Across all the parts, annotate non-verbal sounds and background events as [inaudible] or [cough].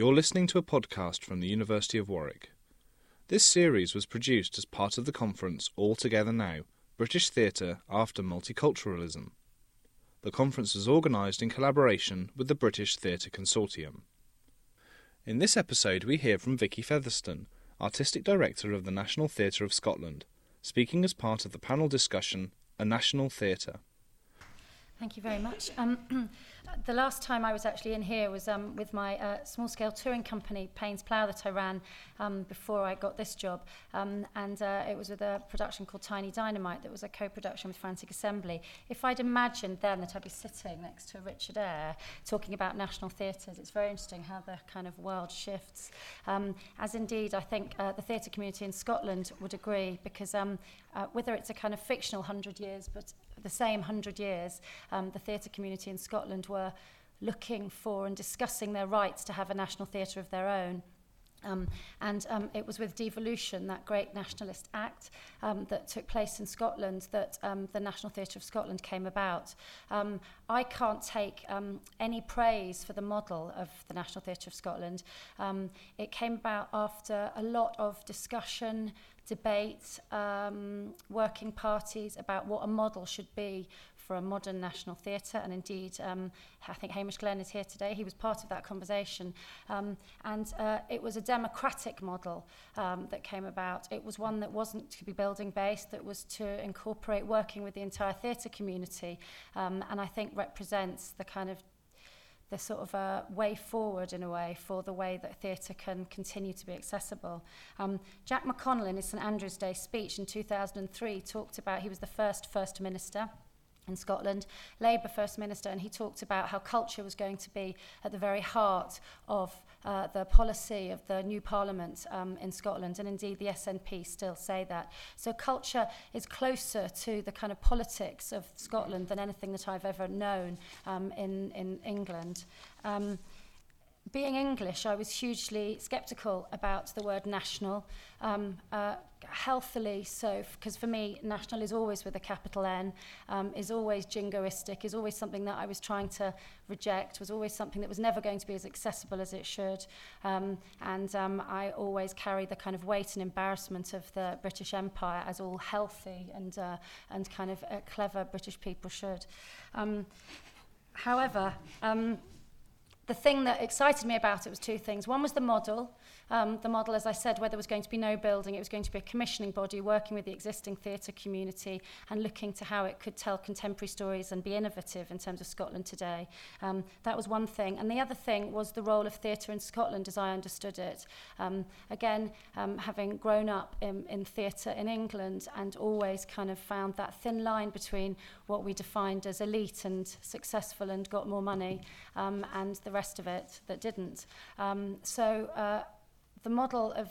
You're listening to a podcast from the University of Warwick. This series was produced as part of the conference All Together Now British Theatre After Multiculturalism. The conference was organised in collaboration with the British Theatre Consortium. In this episode, we hear from Vicky Featherstone, Artistic Director of the National Theatre of Scotland, speaking as part of the panel discussion A National Theatre. Thank you very much. Um, [clears throat] the last time I was actually in here was um, with my uh, small-scale touring company, Paines Plough, that I ran um, before I got this job. Um, and uh, it was with a production called Tiny Dynamite that was a co-production with Frantic Assembly. If I'd imagined then that I'd be sitting next to Richard Eyre talking about national theatres, it's very interesting how the kind of world shifts. Um, as indeed, I think uh, the theatre community in Scotland would agree, because um, uh, whether it's a kind of fictional hundred years, but the same hundred years, um, the theatre community in Scotland were looking for and discussing their rights to have a national theatre of their own. Um, and um, it was with devolution, that great nationalist act um, that took place in Scotland, that um, the National Theatre of Scotland came about. Um, I can't take um, any praise for the model of the National Theatre of Scotland. Um, it came about after a lot of discussion, debate, um, working parties about what a model should be for a modern national theatre. And indeed, um, I think Hamish Glen is here today. He was part of that conversation. Um, and uh, it was a democratic model um, that came about. It was one that wasn't to be building based, that was to incorporate working with the entire theatre community. Um, and I think represents the kind of the sort of a way forward in a way for the way that theatre can continue to be accessible. Um, Jack McConnell in his St Andrew's Day speech in 2003 talked about he was the first First Minister in Scotland, Labour First Minister, and he talked about how culture was going to be at the very heart of uh, the policy of the new parliament um, in Scotland, and indeed the SNP still say that. So culture is closer to the kind of politics of Scotland than anything that I've ever known um, in, in England. Um, being English, I was hugely sceptical about the word national, um, uh, healthily so, because for me, national is always with a capital N, um, is always jingoistic, is always something that I was trying to reject, was always something that was never going to be as accessible as it should. Um, and um, I always carry the kind of weight and embarrassment of the British Empire as all healthy and, uh, and kind of uh, clever British people should. Um, however, um, the thing that excited me about it was two things. One was the model. Um, the model, as I said, where there was going to be no building, it was going to be a commissioning body working with the existing theatre community and looking to how it could tell contemporary stories and be innovative in terms of Scotland today. Um, that was one thing. And the other thing was the role of theatre in Scotland as I understood it. Um, again, um, having grown up in, in theatre in England and always kind of found that thin line between what we defined as elite and successful and got more money um, and the rest of it that didn't. Um, so uh, the model of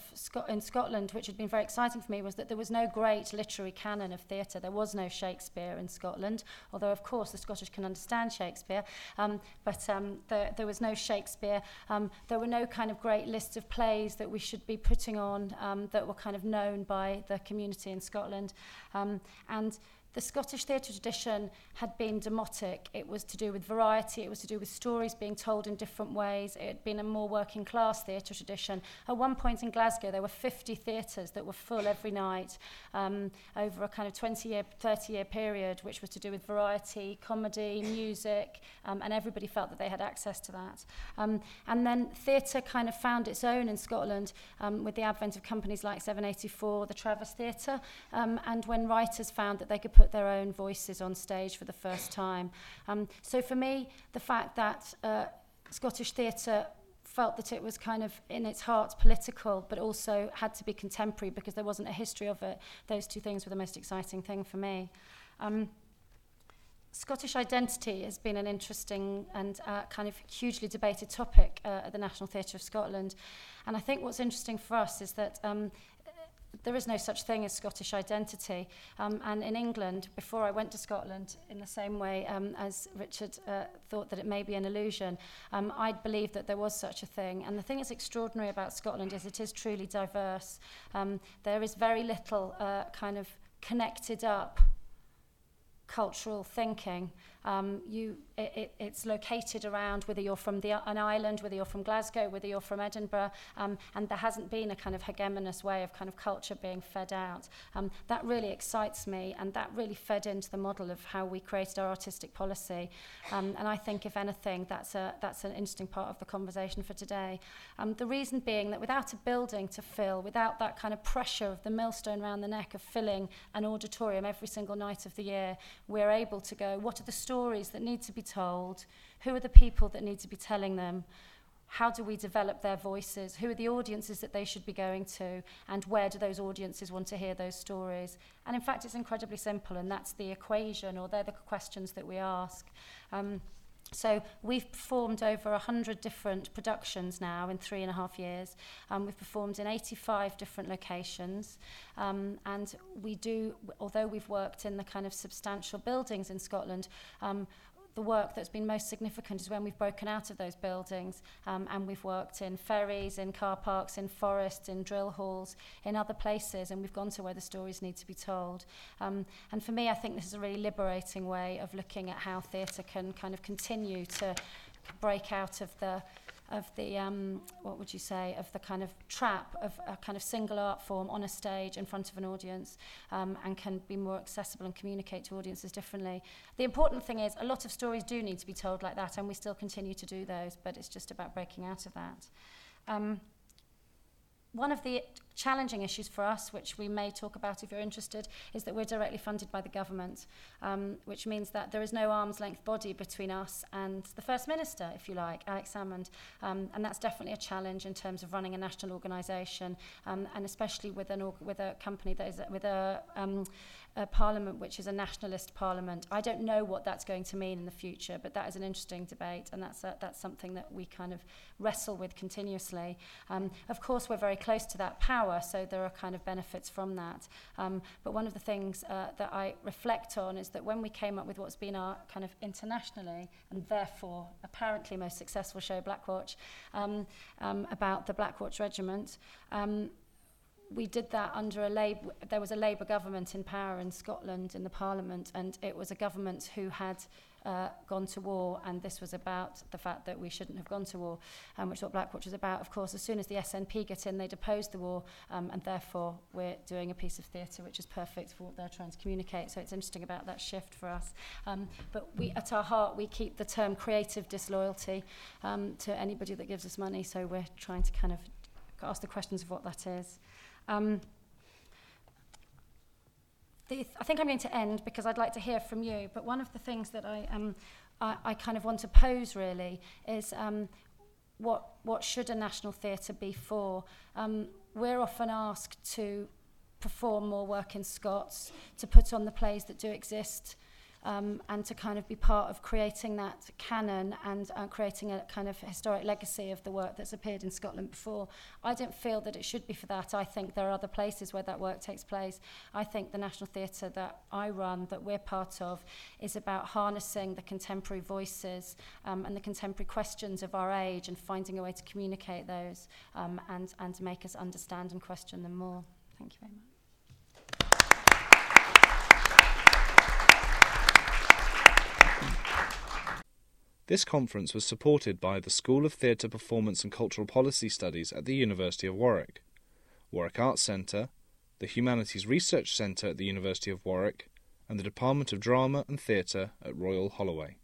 in Scotland, which had been very exciting for me, was that there was no great literary canon of theatre. There was no Shakespeare in Scotland, although, of course, the Scottish can understand Shakespeare. Um, but um, there, there was no Shakespeare. Um, there were no kind of great lists of plays that we should be putting on um, that were kind of known by the community in Scotland. Um, and the Scottish theatre tradition had been demotic. It was to do with variety, it was to do with stories being told in different ways. It had been a more working class theatre tradition. At one point in Glasgow, there were 50 theatres that were full every night um, over a kind of 20 year, 30 year period, which was to do with variety, comedy, music, um, and everybody felt that they had access to that. Um, and then theatre kind of found its own in Scotland um, with the advent of companies like 7:84, the Traverse Theatre, um, and when writers found that they could put their own voices on stage for the first time. Um, so for me, the fact that uh, Scottish theatre felt that it was kind of in its heart political, but also had to be contemporary because there wasn't a history of it. Those two things were the most exciting thing for me. Um, Scottish identity has been an interesting and uh, kind of hugely debated topic uh, at the National Theatre of Scotland. And I think what's interesting for us is that um, there is no such thing as Scottish identity. Um, and in England, before I went to Scotland, in the same way um, as Richard uh, thought that it may be an illusion, um, I'd believed that there was such a thing. And the thing that's extraordinary about Scotland is it is truly diverse. Um, there is very little uh, kind of connected up cultural thinking. Um, you, it, it, it's located around whether you're from the, an island, whether you're from Glasgow, whether you're from Edinburgh, um, and there hasn't been a kind of hegemonous way of kind of culture being fed out. Um, that really excites me, and that really fed into the model of how we created our artistic policy. Um, and I think, if anything, that's, a, that's an interesting part of the conversation for today. Um, the reason being that without a building to fill, without that kind of pressure of the millstone around the neck of filling an auditorium every single night of the year, we're able to go, what are the stories that need to be told? Who are the people that need to be telling them? How do we develop their voices? Who are the audiences that they should be going to? And where do those audiences want to hear those stories? And in fact, it's incredibly simple, and that's the equation, or they're the questions that we ask. Um, So we've performed over 100 different productions now in three and a half years. Um, we've performed in 85 different locations. Um, and we do, although we've worked in the kind of substantial buildings in Scotland, um, the work that's been most significant is when we've broken out of those buildings um, and we've worked in ferries, in car parks, in forests, in drill halls, in other places, and we've gone to where the stories need to be told. Um, and for me, I think this is a really liberating way of looking at how theatre can kind of continue to break out of the of the um, what would you say of the kind of trap of a kind of single art form on a stage in front of an audience um, and can be more accessible and communicate to audiences differently. The important thing is a lot of stories do need to be told like that and we still continue to do those but it's just about breaking out of that. Um, one of the challenging issues for us, which we may talk about if you're interested, is that we're directly funded by the government, um, which means that there is no arm's length body between us and the First Minister, if you like, Alex Salmond. Um, and that's definitely a challenge in terms of running a national organisation, um, and especially with, an, with a company that is with a um, a parliament which is a nationalist parliament. I don't know what that's going to mean in the future, but that is an interesting debate, and that's, a, that's something that we kind of wrestle with continuously. Um, of course, we're very close to that power, so there are kind of benefits from that. Um, but one of the things uh, that I reflect on is that when we came up with what's been our kind of internationally, and therefore apparently most successful show, Black Watch, um, um, about the Black Watch Regiment, um, we did that under a Labour, there was a Labour government in power in Scotland in the Parliament, and it was a government who had uh, gone to war, and this was about the fact that we shouldn't have gone to war, um, which is what Black Watch was about. Of course, as soon as the SNP get in, they deposed the war, um, and therefore we're doing a piece of theatre which is perfect for what they're trying to communicate. So it's interesting about that shift for us. Um, but we, at our heart, we keep the term creative disloyalty um, to anybody that gives us money. So we're trying to kind of ask the questions of what that is. Um, the, I think I'm going to end because I'd like to hear from you. But one of the things that I, um, I, I kind of want to pose really is um, what, what should a national theatre be for? Um, we're often asked to perform more work in Scots, to put on the plays that do exist um, and to kind of be part of creating that canon and uh, creating a kind of historic legacy of the work that's appeared in Scotland before. I don't feel that it should be for that. I think there are other places where that work takes place. I think the National Theatre that I run, that we're part of, is about harnessing the contemporary voices um, and the contemporary questions of our age and finding a way to communicate those um, and, and make us understand and question them more. Thank you very much. This conference was supported by the School of Theatre Performance and Cultural Policy Studies at the University of Warwick, Warwick Arts Centre, the Humanities Research Centre at the University of Warwick, and the Department of Drama and Theatre at Royal Holloway.